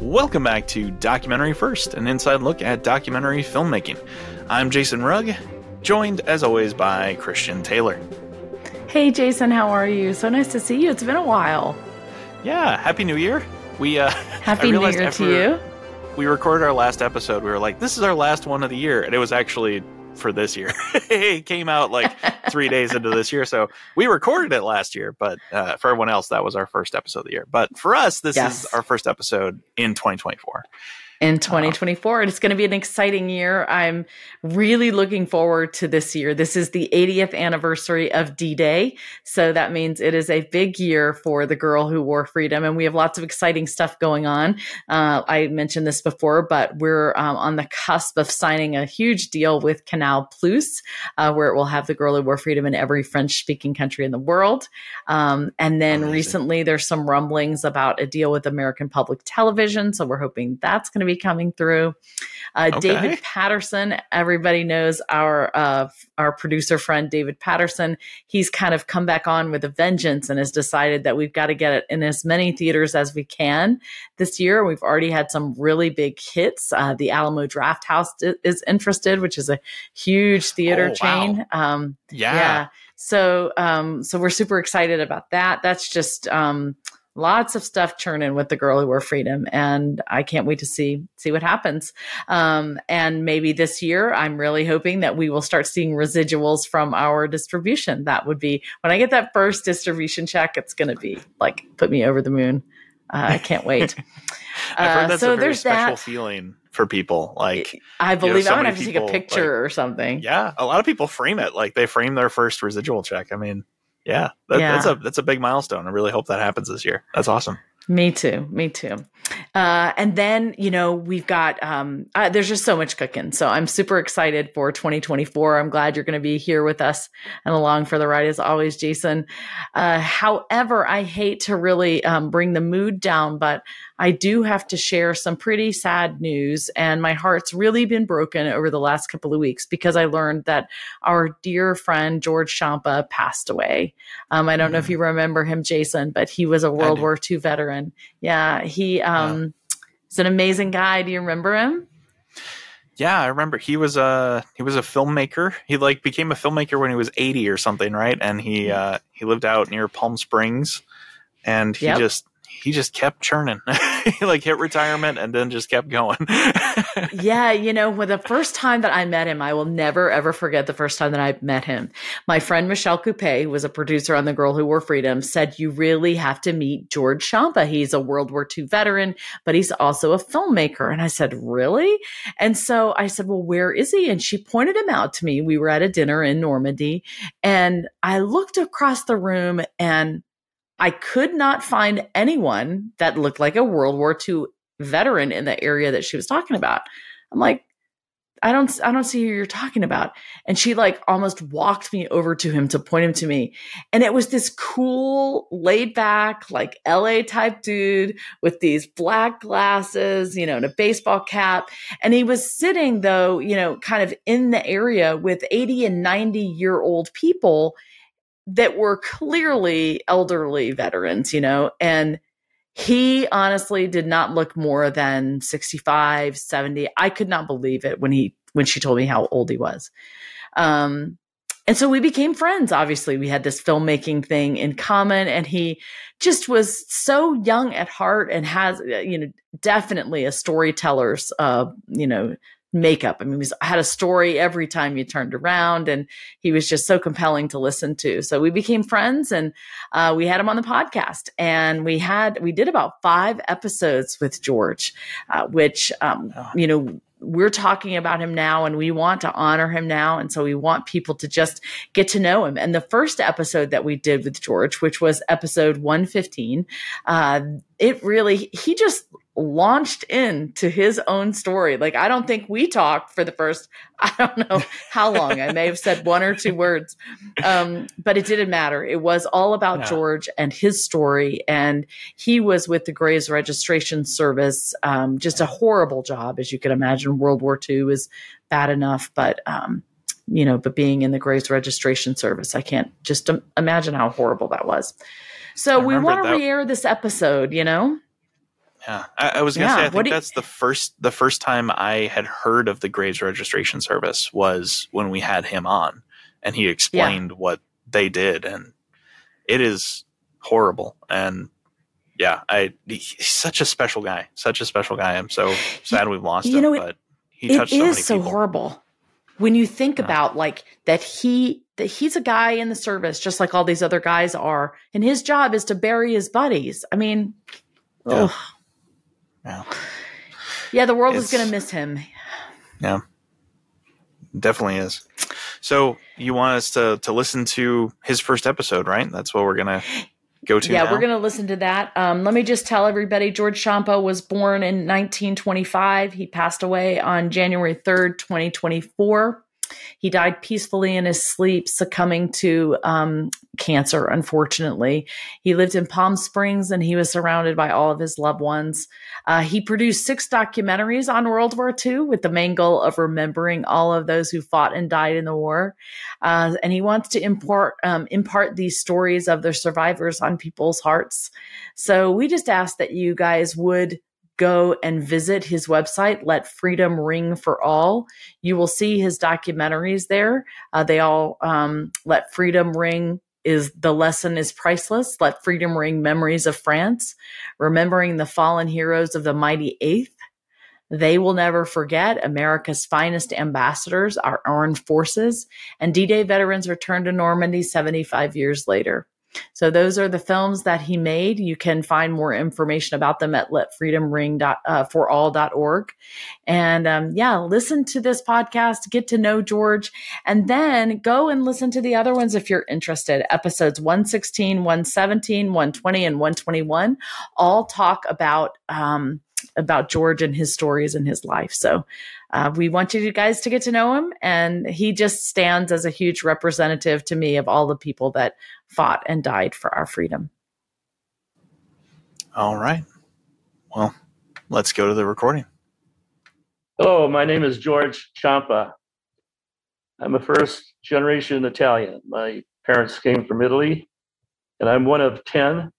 Welcome back to Documentary First, an inside look at documentary filmmaking. I'm Jason Rugg, joined as always by Christian Taylor. Hey Jason, how are you? So nice to see you. It's been a while. Yeah, happy New Year. We uh Happy New Year to you. We recorded our last episode. We were like, this is our last one of the year, and it was actually for this year. it came out like three days into this year. So we recorded it last year, but uh, for everyone else, that was our first episode of the year. But for us, this yes. is our first episode in 2024 in 2024. it's going to be an exciting year. I'm really looking forward to this year. This is the 80th anniversary of D Day. So that means it is a big year for the girl who wore freedom. And we have lots of exciting stuff going on. Uh, I mentioned this before, but we're um, on the cusp of signing a huge deal with Canal Plus, uh, where it will have the girl who wore freedom in every French speaking country in the world. Um, and then Amazing. recently there's some rumblings about a deal with American Public Television. So we're hoping that's going to be be coming through. Uh, okay. David Patterson, everybody knows our uh, our producer friend David Patterson. He's kind of come back on with a vengeance and has decided that we've got to get it in as many theaters as we can this year. We've already had some really big hits. Uh, the Alamo Draft Drafthouse is interested, which is a huge theater oh, chain. Wow. Um, yeah. yeah. So, um, so we're super excited about that. That's just, um, lots of stuff churning with the girl who wore freedom and i can't wait to see see what happens um, and maybe this year i'm really hoping that we will start seeing residuals from our distribution that would be when i get that first distribution check it's going to be like put me over the moon uh, i can't wait I've heard uh, that's uh, so a very special that. feeling for people. Like I believe you know, so I'm gonna have to take a picture like, or something. Yeah, a lot of people frame it like they frame their first residual check. I mean, yeah, that, yeah, that's a that's a big milestone. I really hope that happens this year. That's awesome. Me too. Me too. Uh, and then, you know, we've got, um, uh, there's just so much cooking. So I'm super excited for 2024. I'm glad you're going to be here with us and along for the ride as always, Jason. Uh, however, I hate to really um, bring the mood down, but I do have to share some pretty sad news. And my heart's really been broken over the last couple of weeks because I learned that our dear friend George Ciampa passed away. Um, I don't mm-hmm. know if mm. you remember him, Jason, but he was a World War II veteran. Yeah, he um, is an amazing guy. Do you remember him? Yeah, I remember he was a he was a filmmaker. He like became a filmmaker when he was 80 or something, right? And he mm. uh he lived out near Palm Springs and he yep. just he just kept churning. he like hit retirement and then just kept going. yeah, you know, when the first time that I met him, I will never ever forget the first time that I met him. My friend Michelle Coupe, who was a producer on The Girl Who Wore Freedom, said you really have to meet George Ciampa. He's a World War II veteran, but he's also a filmmaker. And I said, Really? And so I said, Well, where is he? And she pointed him out to me. We were at a dinner in Normandy, and I looked across the room and I could not find anyone that looked like a World War II veteran in the area that she was talking about. I'm like, I don't I don't see who you're talking about. And she like almost walked me over to him to point him to me. And it was this cool, laid back, like LA type dude with these black glasses, you know, and a baseball cap. And he was sitting though, you know, kind of in the area with 80 and 90 year old people that were clearly elderly veterans, you know, and he honestly did not look more than 65, 70. I could not believe it when he when she told me how old he was. Um and so we became friends. Obviously, we had this filmmaking thing in common, and he just was so young at heart and has, you know, definitely a storyteller's, uh, you know, makeup. I mean, he had a story every time you turned around, and he was just so compelling to listen to. So we became friends, and uh, we had him on the podcast, and we had we did about five episodes with George, uh, which um, you know we're talking about him now and we want to honor him now. And so we want people to just get to know him. And the first episode that we did with George, which was episode 115, uh, it really, he just launched into his own story. Like, I don't think we talked for the first, I don't know how long. I may have said one or two words, um, but it didn't matter. It was all about yeah. George and his story. And he was with the Graves Registration Service, um, just a horrible job, as you can imagine. World War II is bad enough, but, um, you know, but being in the Graves Registration Service, I can't just imagine how horrible that was. So we want to re air this episode, you know? Yeah, I, I was gonna yeah, say I think that's the first the first time I had heard of the Graves Registration Service was when we had him on, and he explained yeah. what they did, and it is horrible. And yeah, I he's such a special guy, such a special guy. I'm so sad we've lost you him, know, but he touched so many so people. horrible when you think yeah. about like that he that he's a guy in the service just like all these other guys are and his job is to bury his buddies i mean yeah. yeah. yeah the world it's, is going to miss him yeah definitely is so you want us to to listen to his first episode right that's what we're going to go to yeah now? we're going to listen to that. Um, let me just tell everybody george ciampa was born in 1925 he passed away on january 3rd 2024 he died peacefully in his sleep, succumbing to um, cancer, unfortunately. He lived in Palm Springs and he was surrounded by all of his loved ones. Uh, he produced six documentaries on World War II with the main goal of remembering all of those who fought and died in the war. Uh, and he wants to impart, um, impart these stories of the survivors on people's hearts. So we just ask that you guys would go and visit his website, Let Freedom Ring for All. You will see his documentaries there. Uh, they all um, Let Freedom Ring is the lesson is priceless. Let freedom ring memories of France, remembering the fallen heroes of the mighty eighth. They will never forget America's finest ambassadors, our armed forces, and D Day veterans return to Normandy 75 years later. So those are the films that he made. You can find more information about them at letfreedomring.forall.org. Uh, and um, yeah, listen to this podcast, get to know George, and then go and listen to the other ones if you're interested. Episodes 116, 117, 120, and 121 all talk about um, about George and his stories and his life. So uh, we want you guys to get to know him. And he just stands as a huge representative to me of all the people that fought and died for our freedom. All right. Well, let's go to the recording. Hello, my name is George Ciampa. I'm a first generation Italian. My parents came from Italy, and I'm one of 10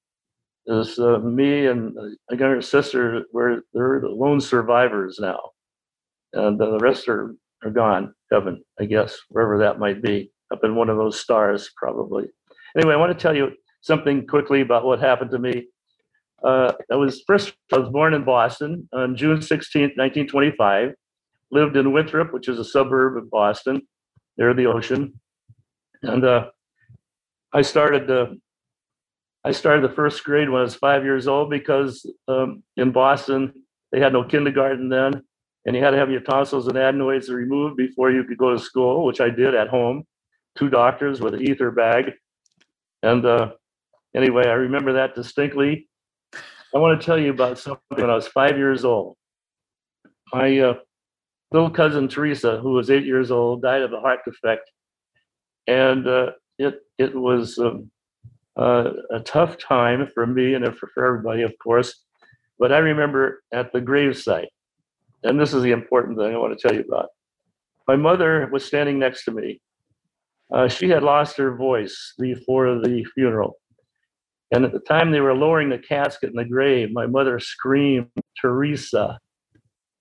is uh, me and a younger sister. We're they're the lone survivors now, and the rest are are gone. Heaven, I guess, wherever that might be, up in one of those stars, probably. Anyway, I want to tell you something quickly about what happened to me. Uh, I was first. I was born in Boston on June 16th, 1925. Lived in Winthrop, which is a suburb of Boston, near the ocean, and uh, I started uh, I started the first grade when I was five years old because um, in Boston they had no kindergarten then, and you had to have your tonsils and adenoids removed before you could go to school, which I did at home. Two doctors with an ether bag, and uh, anyway, I remember that distinctly. I want to tell you about something when I was five years old. My uh, little cousin Teresa, who was eight years old, died of a heart defect, and uh, it it was. Um, uh, a tough time for me and for, everybody, of course. But I remember at the gravesite, and this is the important thing I want to tell you about. My mother was standing next to me. Uh, she had lost her voice before the funeral. And at the time they were lowering the casket in the grave, my mother screamed, Teresa,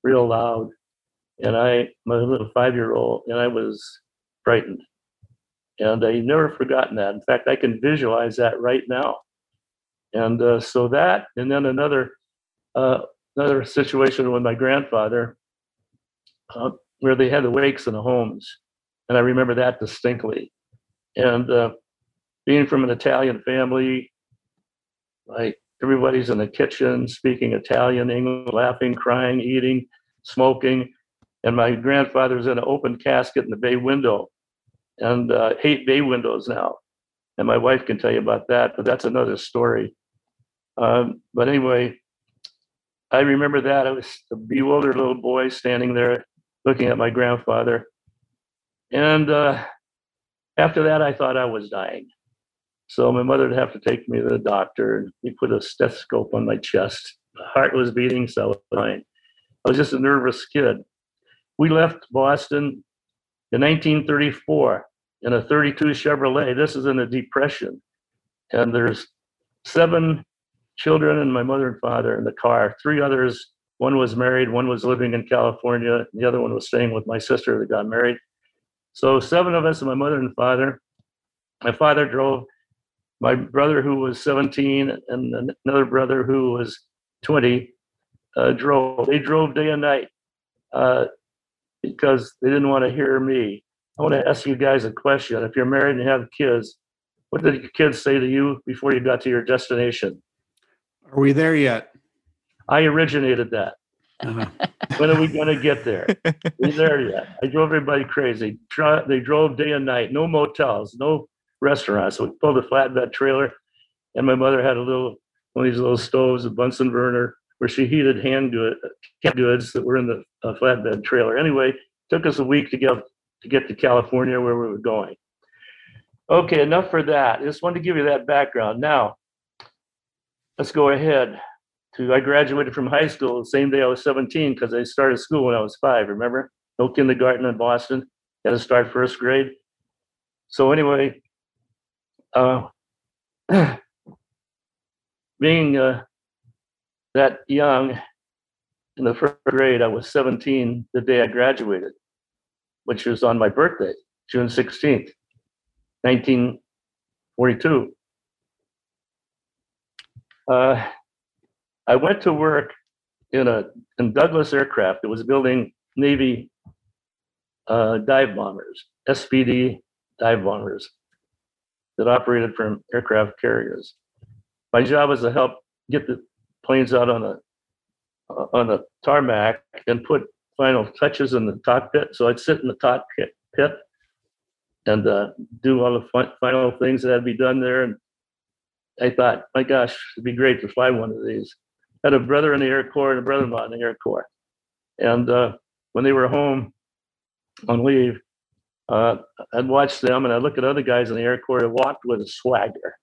real loud. And I, my little five year old, and I was frightened. And I never forgotten that. In fact, I can visualize that right now. And uh, so that, and then another uh, another situation with my grandfather, uh, where they had the wakes in the homes, and I remember that distinctly. And uh, being from an Italian family, like everybody's in the kitchen speaking Italian, English, laughing, crying, eating, smoking, and my grandfather's in an open casket in the bay window and uh, hate bay windows now. And my wife can tell you about that, but that's another story. Um, but anyway, I remember that. I was a bewildered little boy standing there looking at my grandfather. And uh, after that, I thought I was dying. So my mother would have to take me to the doctor, and he put a stethoscope on my chest. My heart was beating, so I was. I was just a nervous kid. We left Boston in 1934 in a 32 Chevrolet. This is in a depression. And there's seven children and my mother and father in the car. Three others, one was married, one was living in California, the other one was staying with my sister that got married. So seven of us and my mother and father. My father drove my brother who was 17 and another brother who was 20 uh, drove. They drove day and night uh, because they didn't want to hear me. I want to ask you guys a question. If you're married and have kids, what did your kids say to you before you got to your destination? Are we there yet? I originated that. Uh-huh. when are we going to get there? We're there yet. I drove everybody crazy. They drove day and night, no motels, no restaurants. So we pulled a flatbed trailer, and my mother had a little one of these little stoves, a Bunsen burner, where she heated hand good, goods that were in the uh, flatbed trailer. Anyway, took us a week to get to get to California where we were going. Okay, enough for that. I just wanted to give you that background. Now, let's go ahead to I graduated from high school the same day I was 17 because I started school when I was five. Remember, no kindergarten in Boston. Got to start first grade. So anyway, uh, being uh, that young in the first grade, I was 17 the day I graduated, which was on my birthday, June 16th, 1942. Uh, I went to work in a in Douglas Aircraft. It was building Navy uh, dive bombers, SBD dive bombers that operated from aircraft carriers. My job was to help get the planes out on a on a tarmac and put final touches in the cockpit. So I'd sit in the cockpit pit and uh, do all the final things that had to be done there. And I thought, my gosh, it'd be great to fly one of these. Had a brother in the Air Corps and a brother-in-law in the Air Corps. And uh, when they were home on leave, uh, I'd watch them and I'd look at other guys in the Air Corps that walked with a swagger.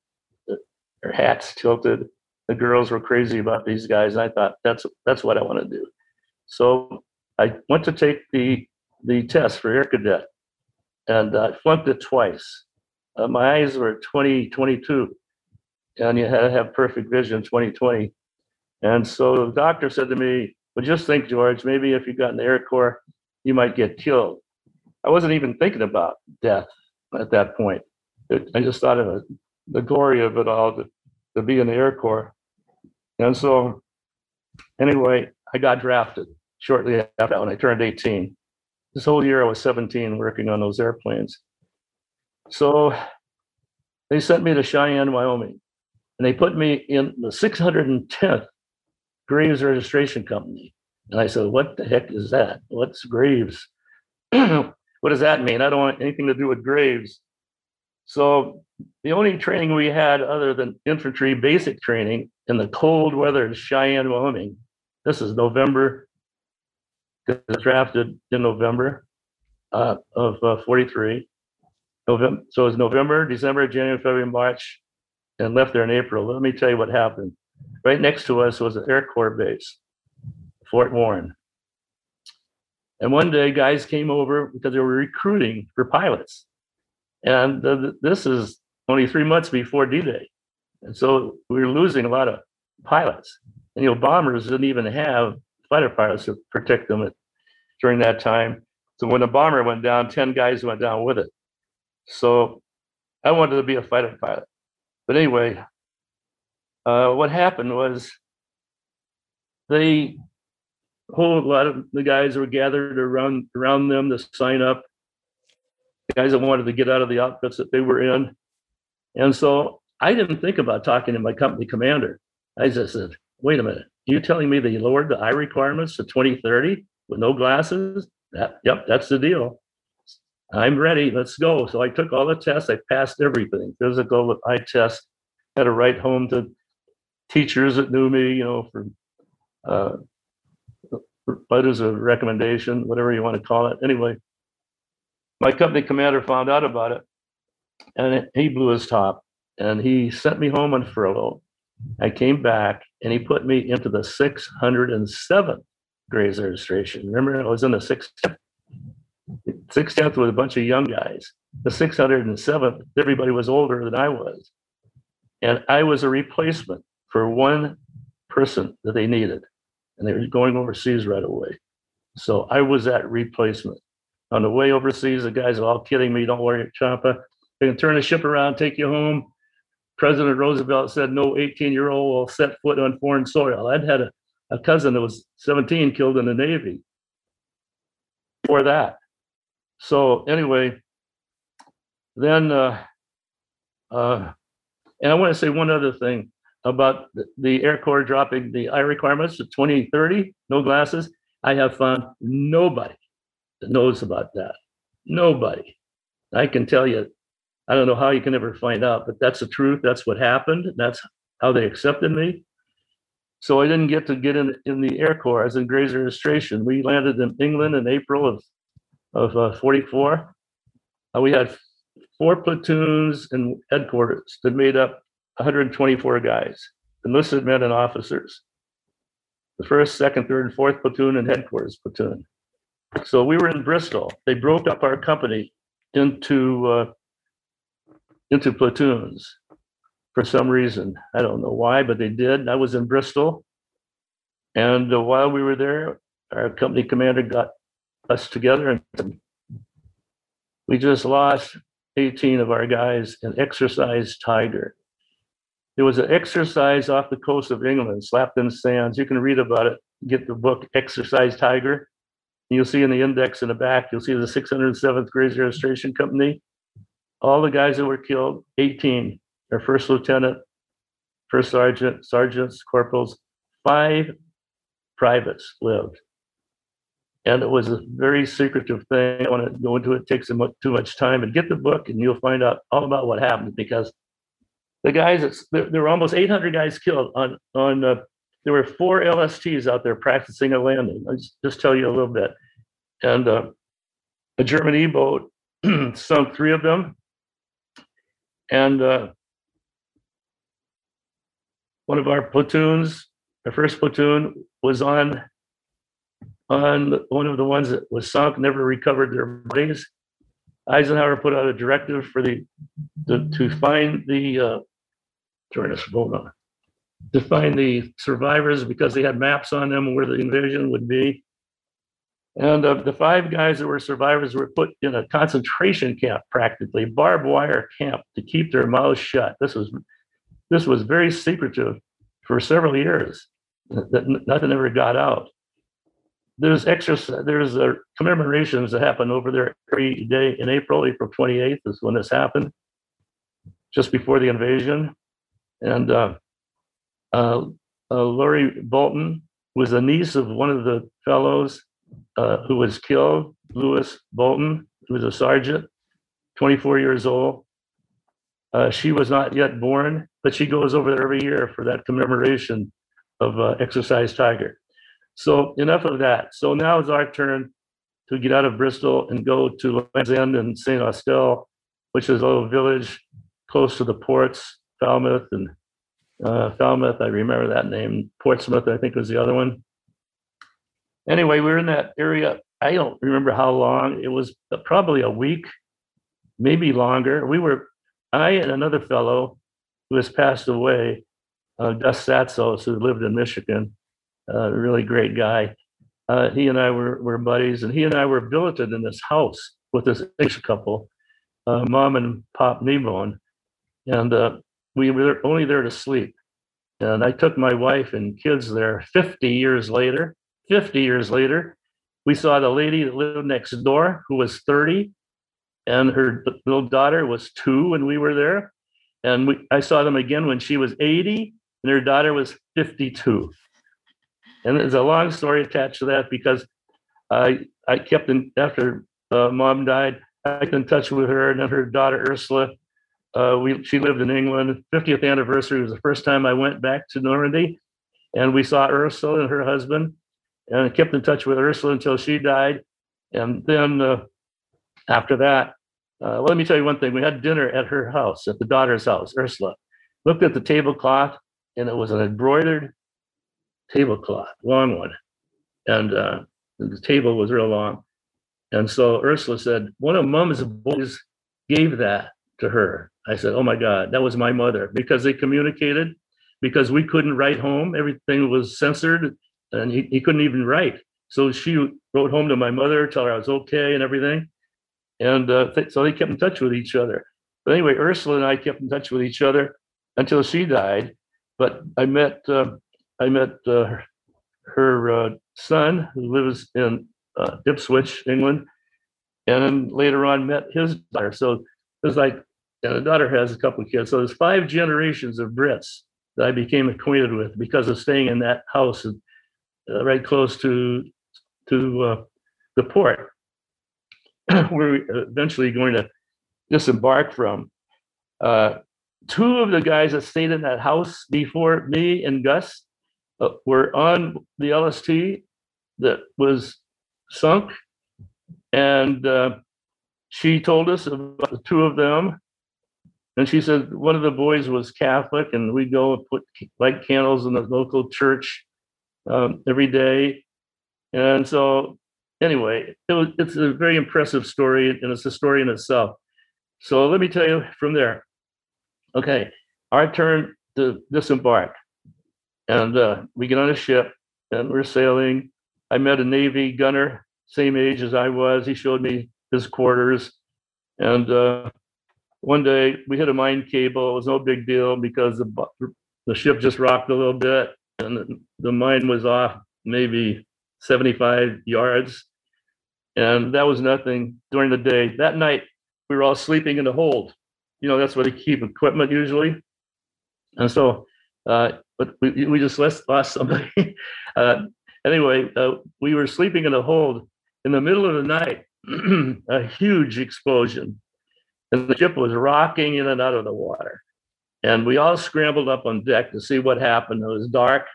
Their hats tilted. The girls were crazy about these guys. And I thought, that's that's what I want to do. So I went to take the the test for Air Cadet and I flunked it twice. Uh, my eyes were 20, 22, and you had to have perfect vision 2020. And so the doctor said to me, Well, just think, George, maybe if you got in the Air Corps, you might get killed. I wasn't even thinking about death at that point. It, I just thought of it, the glory of it all to, to be in the Air Corps. And so, anyway, I got drafted shortly after that when I turned 18. This whole year I was 17 working on those airplanes. So they sent me to Cheyenne, Wyoming, and they put me in the 610th Graves Registration Company. And I said, What the heck is that? What's Graves? what does that mean? I don't want anything to do with graves. So the only training we had other than infantry basic training in the cold weather in Cheyenne, Wyoming. This is November. Drafted in November uh, of uh, 43. November, so it was November, December, January, February, March, and left there in April. Let me tell you what happened. Right next to us was an Air Corps base, Fort Warren. And one day, guys came over because they were recruiting for pilots. And uh, this is only three months before D Day. And so we were losing a lot of pilots. And, you know, bombers didn't even have fighter pilots to protect them at, during that time. So when the bomber went down, 10 guys went down with it. So I wanted to be a fighter pilot. But anyway, uh, what happened was they whole lot of the guys were gathered around around them to sign up. Guys that wanted to get out of the outfits that they were in. And so I didn't think about talking to my company commander. I just said, wait a minute, you telling me they lowered the eye requirements to 2030 with no glasses? That yep, that's the deal. I'm ready. Let's go. So I took all the tests. I passed everything. Physical, eye test. Had to write home to teachers that knew me, you know, for uh, letters of recommendation, whatever you want to call it. Anyway, my company commander found out about it and he blew his top and he sent me home on furlough. I came back and he put me into the 607th Graves registration. Remember, I was in the 610th. 610th with a bunch of young guys. The 607th, everybody was older than I was. And I was a replacement for one person that they needed, and they were going overseas right away. So I was that replacement. On the way overseas, the guys are all kidding me. Don't worry, Ciampa. They can turn the ship around, take you home. President Roosevelt said no 18 year old will set foot on foreign soil. I'd had a, a cousin that was 17 killed in the Navy for that. So, anyway, then, uh, uh, and I want to say one other thing about the Air Corps dropping the eye requirements to 2030, no glasses. I have found nobody that knows about that. Nobody. I can tell you, I don't know how you can ever find out, but that's the truth. That's what happened. That's how they accepted me. So I didn't get to get in, in the Air Corps. I was in Graves Registration. We landed in England in April of, of uh, 44. Uh, we had four platoons and headquarters that made up 124 guys, enlisted men and officers. The first, second, third, and fourth platoon and headquarters platoon. So we were in Bristol. They broke up our company into uh, into platoons for some reason. I don't know why, but they did. I was in Bristol, and uh, while we were there, our company commander got us together, and we just lost 18 of our guys in Exercise Tiger. There was an exercise off the coast of England, Slapton Sands. You can read about it. Get the book Exercise Tiger. You'll see in the index in the back, you'll see the 607th Graves Registration Company. All the guys that were killed, 18, their first lieutenant, first sergeant, sergeants, corporals, five privates lived. And it was a very secretive thing. I want to go into it, it takes too much time. And get the book, and you'll find out all about what happened because the guys, there, there were almost 800 guys killed on, on uh, there were four LSTs out there practicing a landing. I'll just, just tell you a little bit. And uh, a German E boat sunk three of them. And uh, one of our platoons, our first platoon, was on on one of the ones that was sunk, never recovered their bodies. Eisenhower put out a directive for the, the to find the uh, this phone on to find the survivors because they had maps on them where the invasion would be. And uh, the five guys that were survivors were put in a concentration camp, practically barbed wire camp, to keep their mouths shut. This was this was very secretive for several years. That nothing ever got out. There's extra. There's uh, commemorations that happen over there every day in April. April 28th is when this happened, just before the invasion. And uh, uh, uh, Laurie Bolton was a niece of one of the fellows uh, who was killed, Lewis Bolton, who was a sergeant, 24 years old. Uh, she was not yet born, but she goes over there every year for that commemoration of Exercise Tiger. So enough of that. So now it's our turn to get out of Bristol and go to Land's End and St. Austell, which is a little village close to the ports, Falmouth and uh, Falmouth. I remember that name. Portsmouth, I think, was the other one. Anyway, we were in that area. I don't remember how long. It was probably a week, maybe longer. We were, I and another fellow who has passed away, uh, Gus Satzos, who lived in Michigan, uh, really great guy. Uh, he and I were, were buddies, and he and I were billeted in this house with this English couple, uh, mom and pop Nebone. And uh, we were only there to sleep. And I took my wife and kids there 50 years later. 50 years later, we saw the lady that lived next door who was 30, and her little daughter was two when we were there. And we, I saw them again when she was 80, and her daughter was 52. And there's a long story attached to that because I I kept in after uh, mom died. I kept in touch with her, and then her daughter Ursula uh, we she lived in England. 50th anniversary was the first time I went back to Normandy, and we saw Ursula and her husband, and I kept in touch with Ursula until she died. And then uh, after that, uh, well, let me tell you one thing: we had dinner at her house, at the daughter's house, Ursula. Looked at the tablecloth, and it was an embroidered tablecloth, long one, and uh, the table was real long. And so Ursula said, one of Mom's boys gave that to her I said, "Oh my God, that was my mother," because they communicated. because we couldn't write home. Everything was censored and he, he couldn't even write. So she wrote home to my mother, tell her I was okay and everything. And uh, th- so they kept in touch with each other. But anyway, Ursula and I kept in touch with each other until she died. But I met uh, I met uh, her uh, son who lives in uh, Ipswich, England, and then later on met his daughter. So it was like, and the daughter has a couple of kids. So there's five generations of Brits that I became acquainted with because of staying in that house uh, right close to to uh, the port. where we're eventually going to disembark from. Uh, two of the guys that stayed in that house before me and Gus uh, were on the LST that was sunk. And uh, she told us about the two of them. And she said one of the boys was Catholic, and we'd go and put light candles in the local church um, every day. And so anyway, it was, it's a very impressive story, and it's a story in itself. So let me tell you from there. Okay, our turn to disembark, and uh, we get on a ship, and we're sailing. I met a Navy gunner, same age as I was. He showed me his quarters, and uh, one day we hit a mine cable. It was no big deal because the the ship just rocked a little bit, and the, the mine was off maybe 75 yards and that was nothing during the day. That night, we were all sleeping in the hold. You know, that's where they keep equipment usually. And so, uh, but we, we just lost, lost somebody. uh, anyway, uh, we were sleeping in the hold in the middle of the night, a huge explosion. And the ship was rocking in and out of the water. And we all scrambled up on deck to see what happened. It was dark.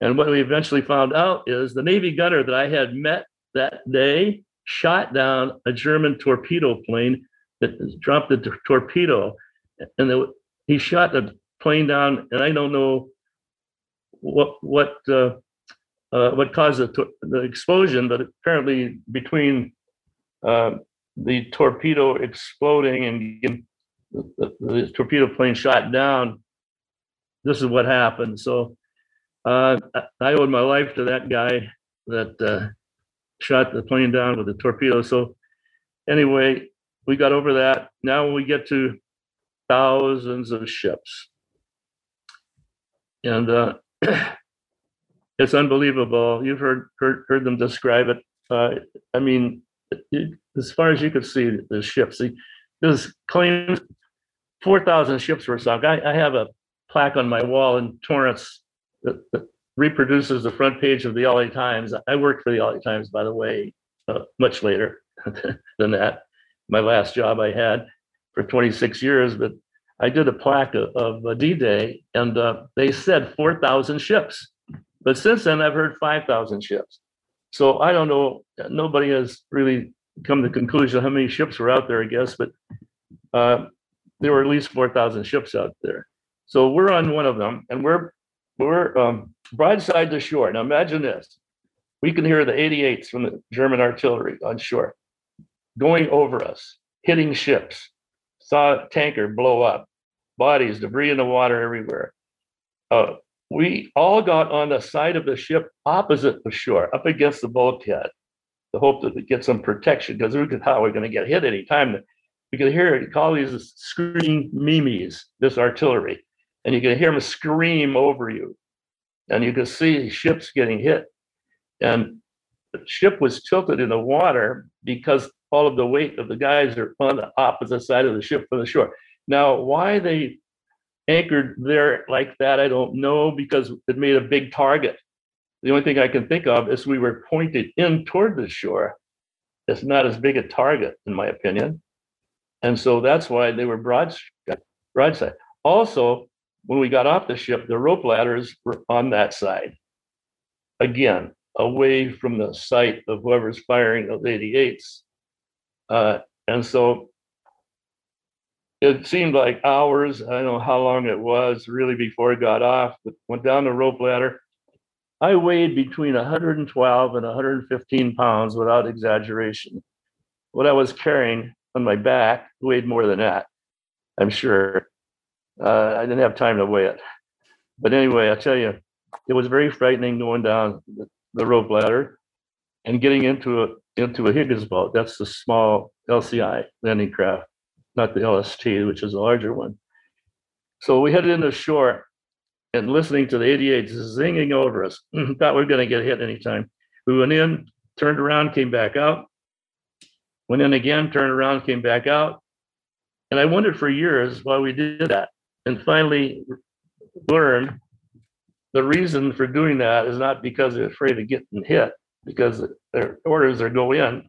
And what we eventually found out is the Navy gunner that I had met that day shot down a German torpedo plane that dropped the t- torpedo, and the, he shot the plane down. And I don't know what what uh, uh, what caused the, the explosion, but apparently between uh, the torpedo exploding and the, the, the, torpedo plane shot down, this is what happened. So uh, I owed my life to that guy that uh, shot the plane down with the torpedo. So anyway, we got over that. Now we get to thousands of ships. And uh, it's unbelievable. You've heard, heard, heard them describe it. Uh, I mean, as far as you could see, the ships. There's claims 4,000 ships were sunk. I, I, have a plaque on my wall in Torrance that, that reproduces the front page of the LA Times. I worked for the LA Times, by the way, uh, much later than that. My last job I had for 26 years, but I did a plaque of, of D-Day, and uh, they said 4,000 ships. But since then, I've heard 5,000 ships. So I don't know. Nobody has really come to the conclusion how many ships were out there, I guess, but uh, there were at least 4,000 ships out there. So we're on one of them, and we're we're um, broadside to shore. Now imagine this. We can hear the 88s from the German artillery on shore going over us, hitting ships. Saw a tanker blow up, bodies, debris in the water everywhere. Uh, we all got on the side of the ship opposite the shore, up against the bulkhead, to hope that we get some protection because we could how we're going to get hit anytime. We could hear call these screaming meemies, this artillery, and you can hear them scream over you and you could see ships getting hit. And the ship was tilted in the water because all of the weight of the guys are on the opposite side of the ship from the shore. Now, why they anchored there like that, I don't know, because it made a big target. The only thing I can think of is we were pointed in toward the shore. It's not as big a target, in my opinion. And so that's why they were broadside. broadside. Also, when we got off the ship, the rope ladders were on that side. Again, away from the sight of whoever's firing those 88s. Uh, and so it seemed like hours. I don't know how long it was really before I got off, but went down the rope ladder. I weighed between 112 and 115 pounds without exaggeration. What I was carrying on my back weighed more than that, I'm sure. Uh, I didn't have time to weigh it. But anyway, I tell you, it was very frightening going down the, the rope ladder and getting into a into a Higgins boat. That's the small LCI landing craft, not the LST, which is a larger one. So we headed into the shore and listening to the 88 zinging over us. Thought we were going to get hit anytime. We went in, turned around, came back out. Went in again, turned around, came back out. And I wondered for years why we did that. And finally learned the reason for doing that is not because they're afraid of getting hit, because their orders are go in.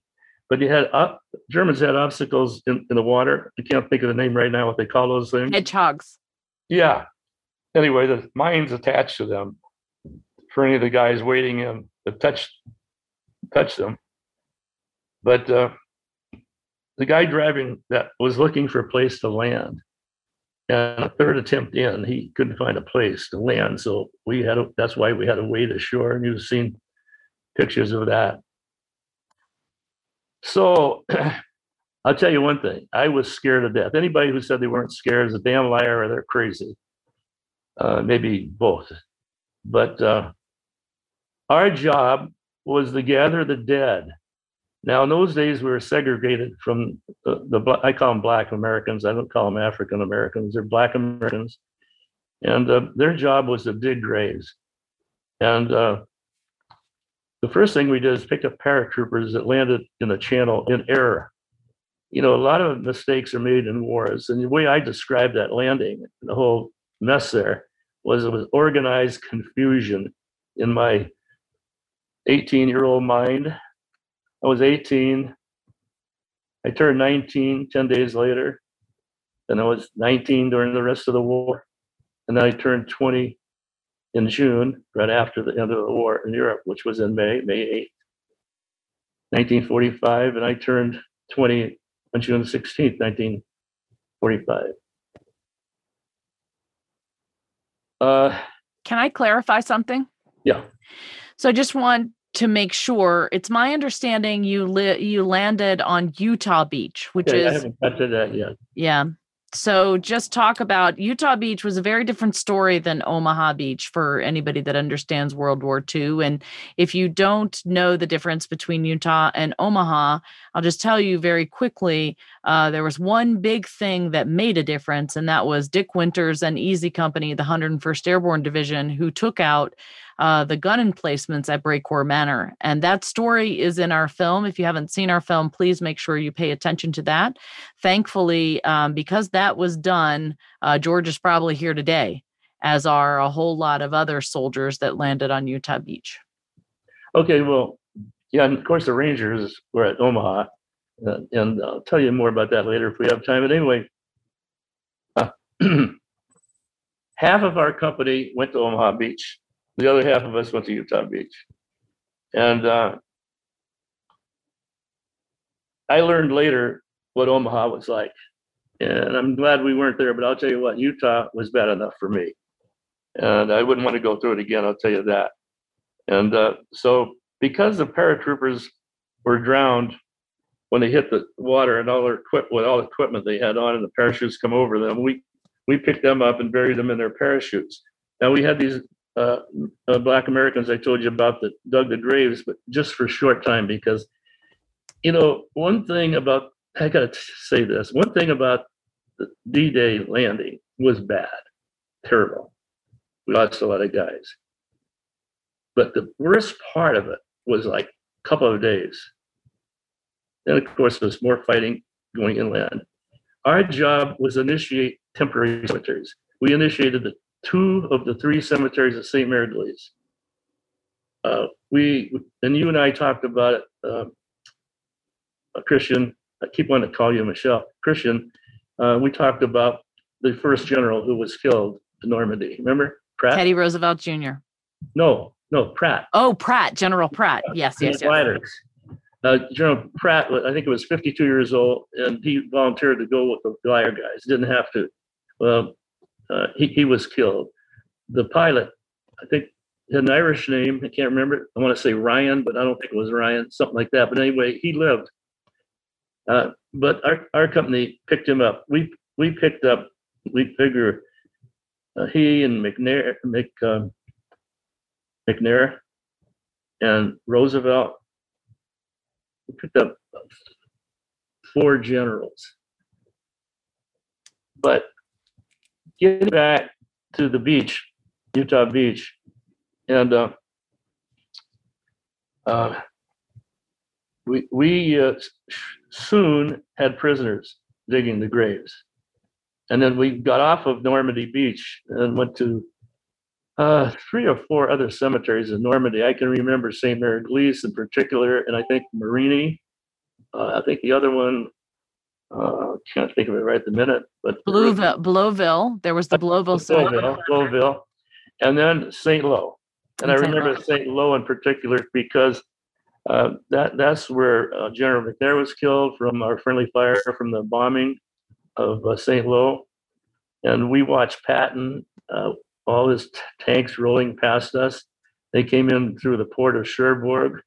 But you had up Germans had obstacles in, in the water. I can't think of the name right now, what they call those things. Hedgehogs. Yeah. Anyway, the mines attached to them for any of the guys waiting in to touch touch them. But uh, the guy driving that was looking for a place to land. And a third attempt in, he couldn't find a place to land. So we had a, that's why we had to wait ashore. And you've seen pictures of that. So I'll tell you one thing. I was scared to death. Anybody who said they weren't scared is a damn liar or they're crazy. Uh, maybe both. But uh, our job was to gather the dead. Now, in those days, we were segregated from the, the I call them Black Americans. I don't call them African Americans. They're Black Americans, and uh, their job was to dig graves. And uh, the first thing we did is pick up paratroopers that landed in the channel in error. You know, a lot of mistakes are made in wars, and the way I described that landing, the whole mess there, was it was organized confusion in my 18 year old mind. I was 18. I turned 19 10 days later. and I was 19 during the rest of the war. And then I turned 20 in June, right after the end of the war in Europe, which was in May, May 8th, 1945. And I turned 20 on June 16th, 1945. Uh, Can I clarify something? yeah. So I just want to make sure. It's my understanding you li- you landed on Utah Beach, which I is haven't got to that yet. yeah. So just talk about Utah Beach was a very different story than Omaha Beach for anybody that understands World War II. And if you don't know the difference between Utah and Omaha, I'll just tell you very quickly. Uh, there was one big thing that made a difference, and that was Dick Winters and Easy Company, the 101st Airborne Division, who took out uh, the gun emplacements at Brécourt Manor. And that story is in our film. If you haven't seen our film, please make sure you pay attention to that. Thankfully, um, because that was done, uh, George is probably here today, as are a whole lot of other soldiers that landed on Utah Beach. Okay, well, yeah, and of course the Rangers were at Omaha, uh, and I'll tell you more about that later if we have time. But anyway, uh, half of our company went to Omaha Beach. The other half of us went to Utah Beach, and uh, I learned later what Omaha was like, and I'm glad we weren't there. But I'll tell you what, Utah was bad enough for me, and I wouldn't want to go through it again. I'll tell you that. And uh, so, because the paratroopers were drowned when they hit the water and all their equip with all the equipment they had on, and the parachutes come over them, we we picked them up and buried them in their parachutes. Now we had these uh, uh, Black Americans I told you about that dug the graves, but just for a short time because, you know, one thing about I got to say this: one thing about the D-Day landing was bad, terrible. We lost a lot of guys. But the worst part of it was like a couple of days. Then, of course, there's more fighting going inland. Our job was initiate temporary cemeteries. We initiated the two of the three cemeteries at Sainte-Mère-Église. Uh, we and you and I talked about it. Uh, a Christian, I keep wanting to call you Michelle. Christian, uh, we talked about the first general who was killed in Normandy. Remember Pratt? Teddy Roosevelt Jr. No, no, Pratt. Oh, Pratt, General Pratt. Yes, yes, yes. Gliders. Uh, General Pratt, I think it was 52 years old, and he volunteered to go with the glider guys. Didn't have to. Well, uh, he, he was killed. The pilot, I think, had an Irish name. I can't remember. I want to say Ryan, but I don't think it was Ryan, something like that. But anyway, he lived. Uh, but our, our company picked him up. We we picked up. We figure uh, he and McNair, Mc, um, McNair and Roosevelt We picked up four generals. But getting back to the beach, Utah Beach, and uh, uh, we we uh, soon had prisoners digging the graves, and then we got off of Normandy Beach and went to uh, three or four other cemeteries in Normandy. I can remember Sainte-Mère-Église in particular, and I think Marigny. Uh, I think the other one, uh, can't think of it right at the minute, but Blueville, Blosville. There was the Blosville. Blosville, Blosville, and then St. Lo. And I St. remember St. Lo in particular because uh, that that's where uh, General McNair was killed from our friendly fire from the bombing of uh, St. Lo, and we watched Patton, uh, all his t- tanks rolling past us. They came in through the port of Cherbourg,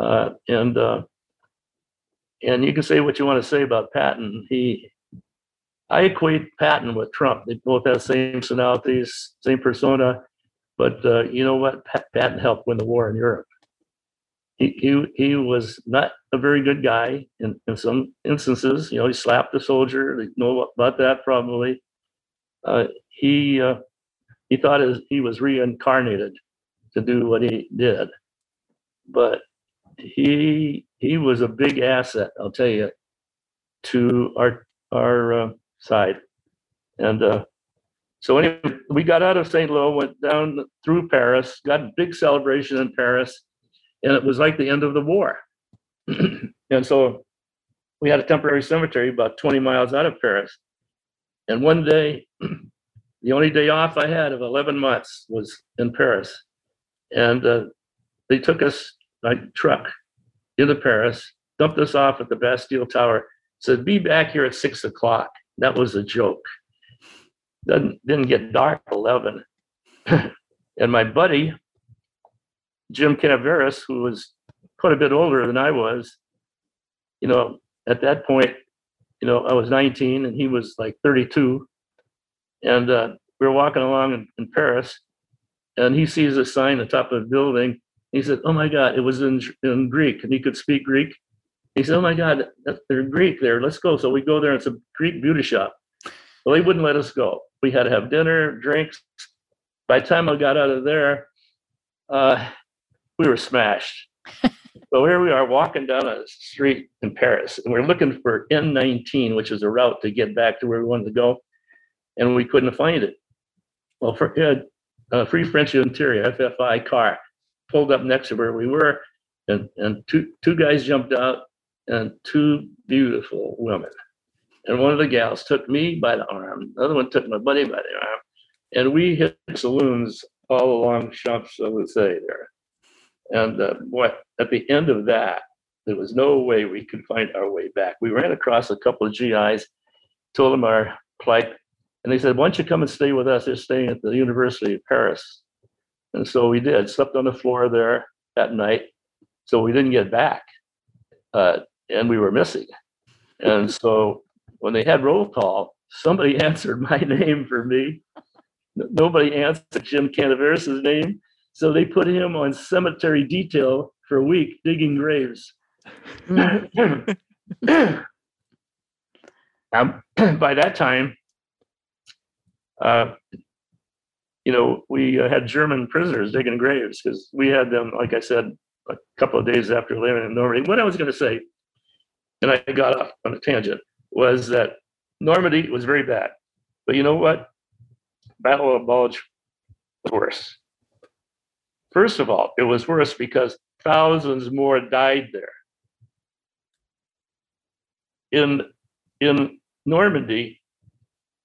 uh, and uh, and you can say what you want to say about Patton. He, I equate Patton with Trump. They both have the same personalities, same persona, but uh, you know what? Pat- Patton helped win the war in Europe. He, he, he was not a very good guy in, in some instances. You know, he slapped a soldier. They know about that probably. Uh, he uh, he thought his, he was reincarnated to do what he did, but he he was a big asset. I'll tell you to our our uh, side, and uh, so anyway, we got out of St. Lo, went down through Paris, got a big celebration in Paris, and it was like the end of the war. and so we had a temporary cemetery about 20 miles out of Paris. And one day, the only day off I had of 11 months was in Paris. And uh, they took us by truck into Paris, dumped us off at the Bastille Tower, said, Be back here at six o'clock. That was a joke. Doesn't, didn't get dark at 11. and my buddy, Jim Canaveras, who was quite a bit older than I was, you know, at that point, you know, I was 19 and he was like 32. And uh, we were walking along in, in Paris and he sees a sign on top of the building. He said, Oh my God, it was in, in Greek and he could speak Greek. He said, Oh my God, they're Greek there. Let's go. So we go there. It's a Greek beauty shop. Well, they wouldn't let us go. We had to have dinner, drinks. By the time I got out of there, uh, we were smashed. so here we are walking down a street in Paris, and we're looking for N19, which is a route to get back to where we wanted to go, and we couldn't find it. Well, for, had a Free French Interior FFI car pulled up next to where we were, and, and two, two guys jumped out, and two beautiful women. And one of the gals took me by the arm, the other one took my buddy by the arm, and we hit saloons all along Champs Elysees there. And uh, boy, at the end of that, there was no way we could find our way back. We ran across a couple of GIs, told them our plight, and they said, "Why don't you come and stay with us? They're staying at the University of Paris." And so we did. Slept on the floor there that night, so we didn't get back, uh, and we were missing. And so when they had roll call, somebody answered my name for me. Nobody answered Jim Canaveras' name. So they put him on cemetery detail for a week digging graves. um, by that time, uh, you know, we uh, had German prisoners digging graves because we had them, like I said, a couple of days after leaving in Normandy. What I was going to say, and I got off on a tangent, was that Normandy was very bad. But you know what? Battle of Bulge was worse. First of all, it was worse because thousands more died there. In in Normandy,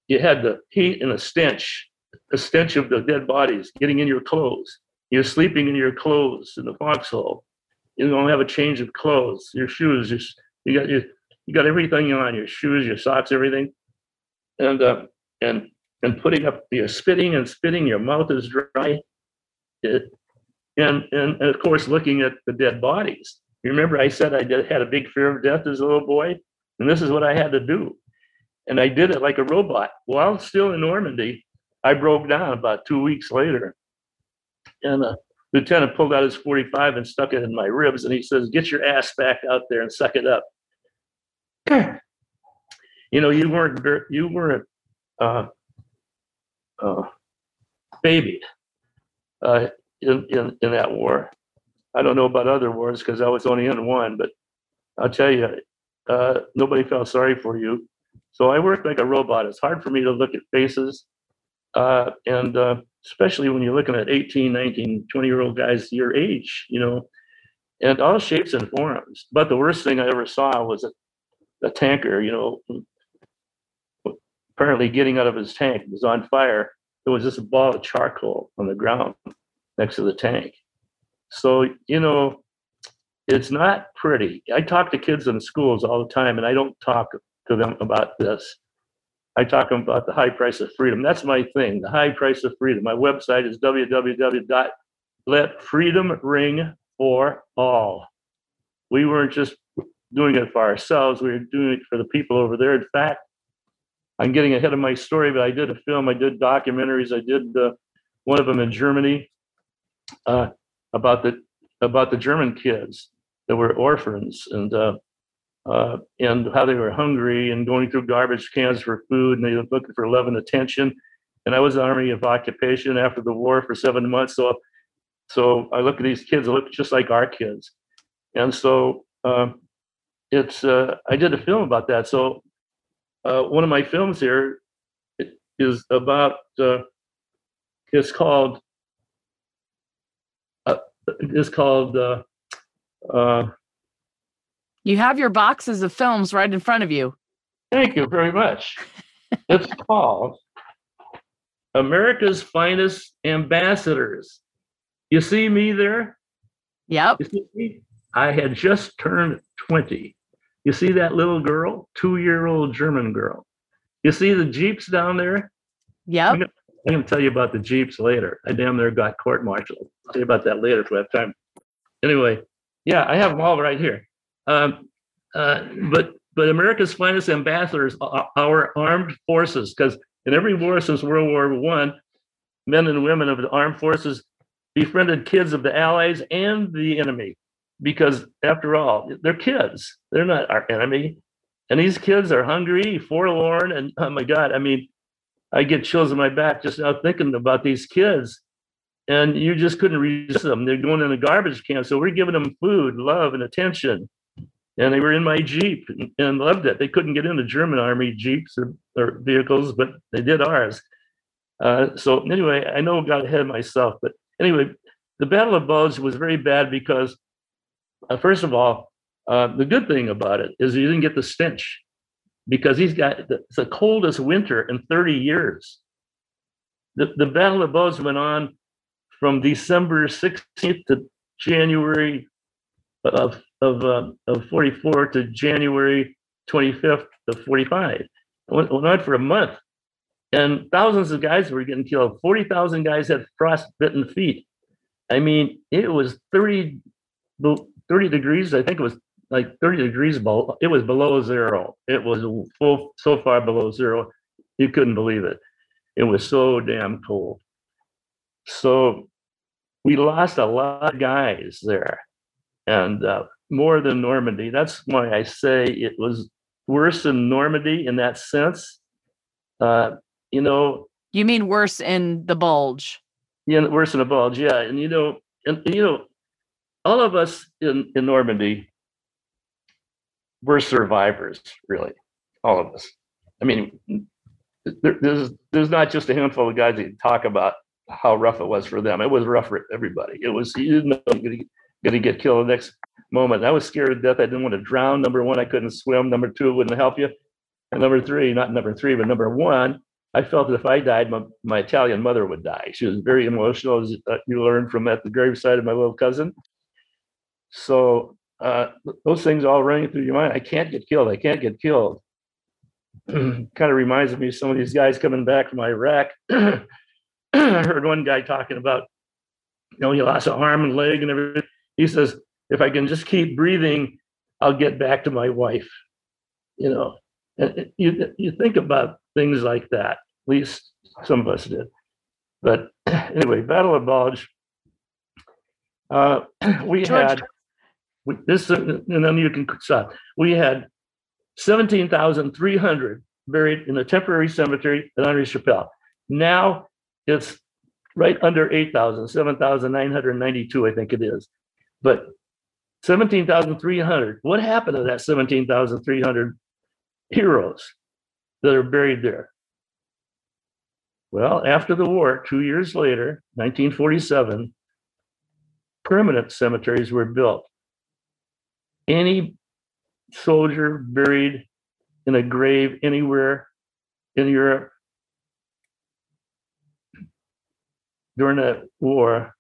you had the heat and the stench, the stench of the dead bodies getting in your clothes. You're sleeping in your clothes in the foxhole. You don't have a change of clothes. Your shoes, your, you got your, you got everything on your shoes, your socks, everything, and uh, and and putting up, you're spitting and spitting. Your mouth is dry. It, and, and, and of course, looking at the dead bodies. Remember I said I did, had a big fear of death as a little boy? And this is what I had to do. And I did it like a robot. While still in Normandy, I broke down about two weeks later. And the lieutenant pulled out his 45 and stuck it in my ribs. And he says, Get your ass back out there and suck it up. you know, you weren't, you weren't, uh, uh, babied uh, in, in, in that war. I don't know about other wars because I was only in one, but I'll tell you, uh, nobody felt sorry for you. So I worked like a robot. It's hard for me to look at faces. Uh, and uh, especially when you're looking at 18, 19, 20 year old guys your age, you know, and all shapes and forms. But the worst thing I ever saw was a, a tanker, you know, apparently getting out of his tank was on fire. There was just a ball of charcoal on the ground next to the tank. So, you know, it's not pretty. I talk to kids in schools all the time, and I don't talk to them about this. I talk about the high price of freedom. That's my thing, the high price of freedom. My website is www.letfreedomringforall. We weren't just doing it for ourselves, we were doing it for the people over there. In fact, I'm getting ahead of my story, but I did a film, I did documentaries, I did uh, one of them in Germany uh, about the about the German kids that were orphans and uh, uh, and how they were hungry and going through garbage cans for food and they were looking for love and attention. And I was in the Army of Occupation after the war for seven months, so so I look at these kids, they look just like our kids, and so um, it's uh, I did a film about that. So uh, one of my films here is about uh, it's called uh, it's called uh, uh, you have your boxes of films right in front of you. Thank you very much. it's called America's Finest Ambassadors. You see me there? Yep. You see me? I had just turned 20. You see that little girl, two year old German girl? You see the Jeeps down there? Yep. I'm going to tell you about the Jeeps later. I damn near got court martialed. I'll tell you about that later if we have time. Anyway, yeah, I have them all right here. Um, uh, but but America's finest ambassadors are our armed forces, because in every war since World War One, men and women of the armed forces befriended kids of the Allies and the enemy, because after all, they're kids. They're not our enemy, and these kids are hungry, forlorn, and oh my God, I mean, I get chills in my back just now thinking about these kids and you just couldn't resist them. They're going in a garbage can. So we're giving them food, love, and attention. And they were in my Jeep and, loved it. They couldn't get into German army Jeeps or, or vehicles, but they did ours. Uh, so anyway, I know I got ahead of myself, but anyway, the Battle of Bulge was very bad because, uh, first of all, uh, the good thing about it is you didn't get the stench because he's got the, the coldest winter in 30 years. The, the Battle of Bulge went on from December 16th to January of of uh, of 44 to January 25th of 45. It went, went on for a month, and thousands of guys were getting killed. 40,000 guys had frostbitten feet. I mean, it was 30 30 degrees. I think it was like 30 degrees below. It was below zero. It was full, so far below zero, you couldn't believe it. It was so damn cold. So we lost a lot of guys there, and uh, more than Normandy. That's why I say it was worse than Normandy in that sense. Uh, you know. You mean worse in the bulge? Yeah, worse in the bulge. Yeah, and you know, and, and you know, all of us in in Normandy were survivors, really, all of us. I mean, there, there's there's not just a handful of guys that talk about how rough it was for them. It was rough for everybody. It was you didn't know going to get killed the next moment. I was scared to death. I didn't want to drown. Number one, I couldn't swim. Number two, it wouldn't help you. And number three, not number three, but number one, I felt that if I died, my, my Italian mother would die. She was very emotional, as uh, you learned from at the graveside of my little cousin. So uh, those things all running through your mind. I can't get killed. I can't get killed. kind of reminds me of some of these guys coming back from Iraq I heard one guy talking about, you know, he lost an arm and leg and everything. He says, if I can just keep breathing, I'll get back to my wife. You know, and you you think about things like that At least some of us did. But anyway, Battle of Bulge. Uh, we George. had we, this, and then you can stop. We had seventeen thousand three hundred buried in a temporary cemetery at Henri Chapelle. Now it's right under 8,000, 7,992, I think it is. But 17,300, what happened to that 17,300 heroes that are buried there? Well, after the war, two years later, 1947, permanent cemeteries were built. Any soldier buried in a grave anywhere in Europe during that war,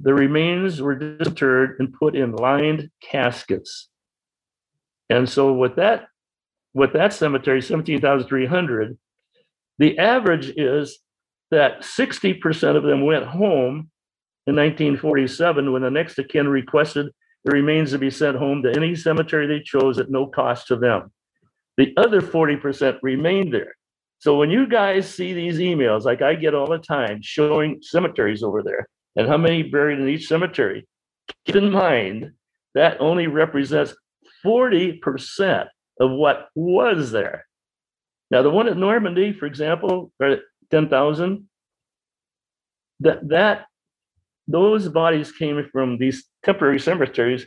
the remains were disinterred and put in lined caskets. And so with that, with that cemetery, 17,300, the average is that 60% of them went home in 1947 when the next of kin requested the remains to be sent home to any cemetery they chose at no cost to them. The other 40% remained there. So when you guys see these emails, like I get all the time, showing cemeteries over there and how many buried in each cemetery, keep in mind that only represents 40% of what was there. Now, the one at Normandy, for example, or 10,000, that, that those bodies came from these temporary cemeteries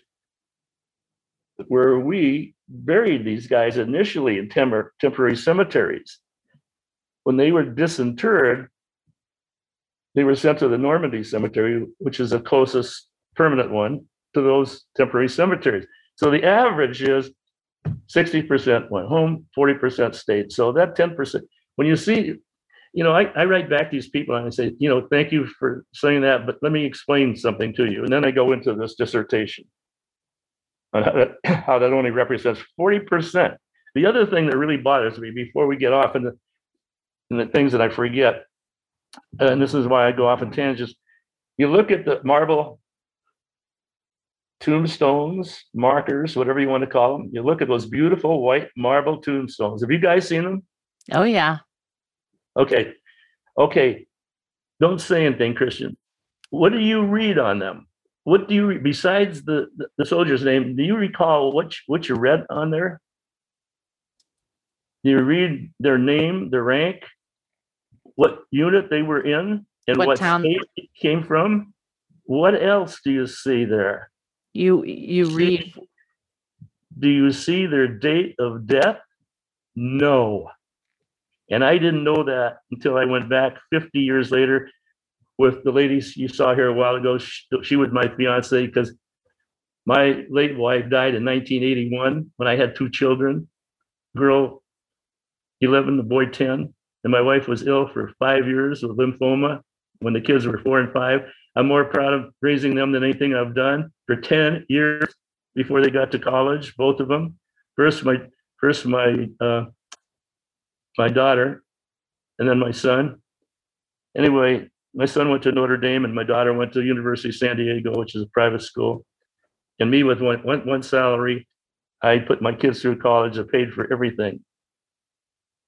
where we buried these guys initially in temor- temporary cemeteries. When they were disinterred, they were sent to the Normandy Cemetery, which is the closest permanent one to those temporary cemeteries. So the average is 60% went home, 40% stayed. So that 10%, when you see, you know, I, I write back these people and I say, you know, thank you for saying that, but let me explain something to you. And then I go into this dissertation on how that, how that only represents 40%. The other thing that really bothers me before we get off into, into the things that I forget, Uh, and this is why I go off in tangents, you look at the marble tombstones, markers, whatever you want to call them. You look at those beautiful white marble tombstones. Have you guys seen them? Oh yeah. Okay. Okay. Don't say anything, Christian. What do you read on them? What do you besides the, the the soldier's name? Do you recall what you- what you read on there? Do you read their name, their rank, what unit they were in, and What what, town- state came from? What else do you see there? You you read Do you see their date of death? No. And I didn't know that until I went back 50 years later with the ladies you saw here a while ago. She, she was my fiance because my late wife died in 1981 when I had two children, girl 11, the boy 10. And my wife was ill for five years with lymphoma when the kids were four and five. I'm more proud of raising them than anything I've done for 10 years before they got to college, both of them. First, my first my uh, my daughter, and then my son. Anyway, my son went to Notre Dame, and my daughter went to University of San Diego, which is a private school. And me with one one, one salary, I put my kids through college. I paid for everything,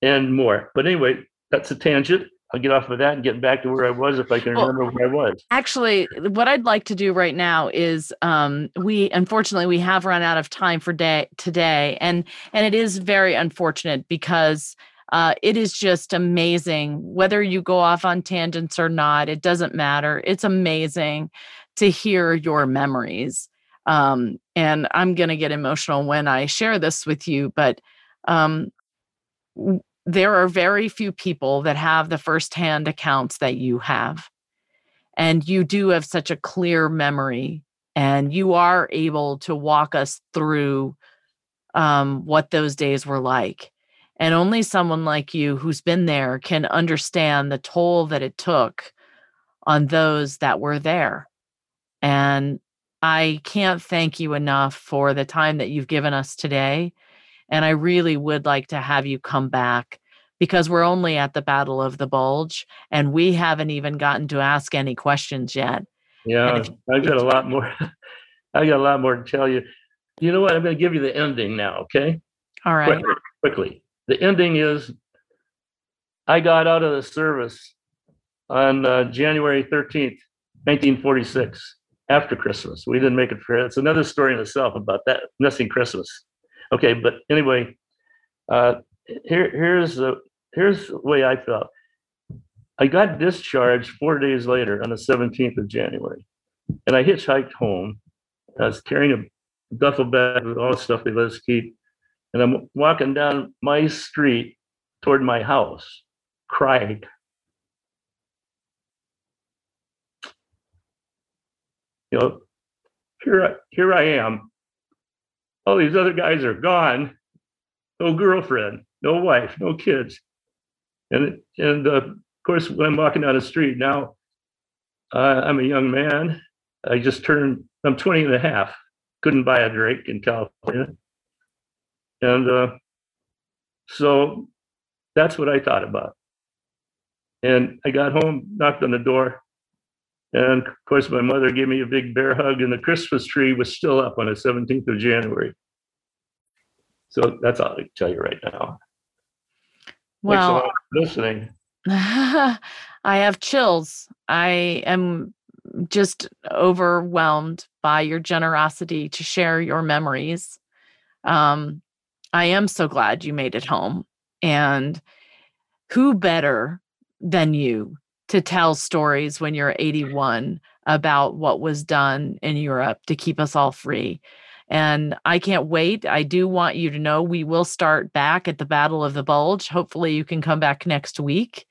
and more. But anyway, that's a tangent. I'll get off of that and get back to where I was if I can Well, remember where I was. actually what i'd like to do right now is um we unfortunately we have run out of time for day today and and it is very unfortunate because uh, it is just amazing whether you go off on tangents or not it doesn't matter it's amazing to hear your memories um, and i'm going to get emotional when i share this with you but um, there are very few people that have the firsthand accounts that you have and you do have such a clear memory and you are able to walk us through um, what those days were like and only someone like you who's been there can understand the toll that it took on those that were there and i can't thank you enough for the time that you've given us today and i really would like to have you come back because we're only at the battle of the bulge and we haven't even gotten to ask any questions yet. Yeah, I got a lot more. I got a lot more to tell you. You know what? I'm going to give you the ending now. Okay, All right. quickly, quickly. The ending is I got out of the service on uh, January 13th, 1946, after Christmas. We didn't make it fair. It's another story in itself about that missing Christmas. Okay, but anyway, uh, here, here's the here's the way I felt. I got discharged four days later on the 17th of January, and I hitchhiked home. I was carrying a duffel bag with all the stuff they let us keep, and I'm walking down my street toward my house, crying. You know, here, here I am. All these other guys are gone. No girlfriend, no wife, no kids. And, and uh, of course, when I'm walking down the street now, uh, I'm a young man. I just turned, I'm 20 and a half. Couldn't buy a drink in California. And uh, so that's what I thought about. And I got home, knocked on the door, and of course, my mother gave me a big bear hug, and the Christmas tree was still up on the 17th of January. So that's all I can tell you right now. Thanks a Well, lot for listening. I have chills. I am just overwhelmed by your generosity to share your memories. Um, I am so glad you made it home. And who better than you to tell stories when you're 81 about what was done in Europe to keep us all free? And I can't wait. I do want you to know we will start back at the Battle of the Bulge. Hopefully, you can come back next week.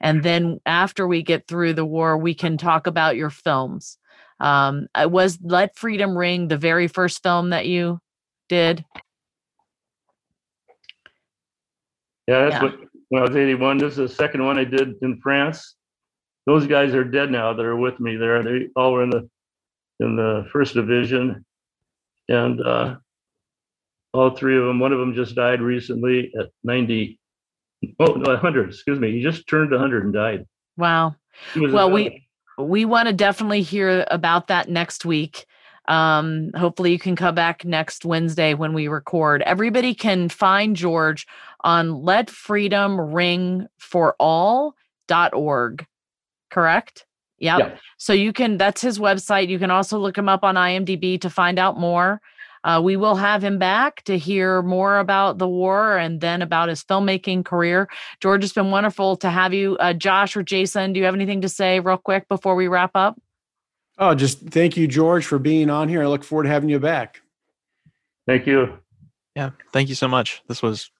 And then after we get through the war, we can talk about your films. Um, I was Let Freedom Ring the very first film that you did? Yeah, that's Yeah. what when I was 81. This is the second one I did in France. Those guys are dead now that are with me there. They all were in the in the first division, and uh, all three of them. One of them just died recently at 90. Oh no, 100. Excuse me. He just turned 100 and died. Wow. He was a Well, we- we want to definitely hear about that next week. Um, hopefully, you can come back next Wednesday when we record. Everybody can find George on letfreedomringforall.org, correct? Yep. Yeah. So you can, that's his website. You can also look him up on IMDb to find out more. Uh, we will have him back to hear more about the war and then about his filmmaking career. George, it's been wonderful to have you. Uh, Josh or Jason, do you have anything to say real quick before we wrap up? Oh, just thank you, George, for being on here. I look forward to having you back. Thank you. Yeah. Thank you so much. This was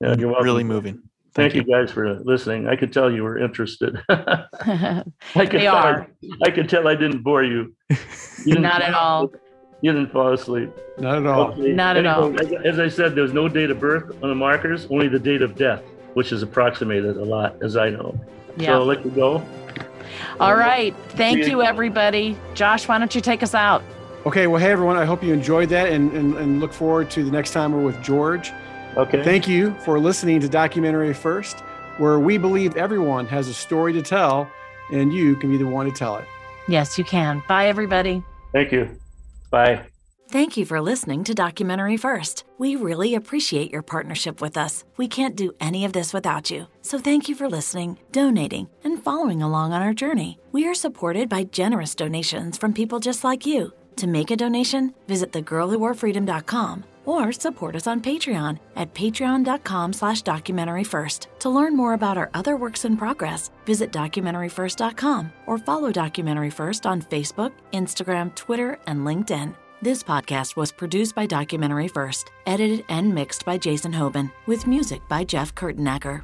Yeah, you're really moving. Thank, you. guys for listening. I could tell you were interested. I could They tell, are. I could tell I didn't bore you. You didn't Not at all. You didn't fall asleep. Not at all. Okay. Not at all. As, as I said, there's no date of birth on the markers, only the date of death, which is approximated a lot, as I know. So yeah. I'll let you go. All right. Thank See you, you. everybody. Josh, why don't you take us out? Okay, well, hey, everyone. I hope you enjoyed that and, and, and look forward to the next time we're with George. Okay. Thank you for listening to Documentary First, where we believe everyone has a story to tell and you can be the one to tell it. Yes, you can. Bye, everybody. Thank you. Bye. Thank you for listening to Documentary First. We really appreciate your partnership with us. We can't do any of this without you. So thank you for listening, donating, and following along on our journey. We are supported by generous donations from people just like you. To make a donation, visit thegirlwhoworefreedom.com or support us on Patreon at patreon.com slash documentary first. To learn more about our other works in progress, visit documentaryfirst.com or follow Documentary First on Facebook, Instagram, Twitter, and LinkedIn. This podcast was produced by Documentary First, edited and mixed by Jason Hoban, with music by Jeff Kurtenacker.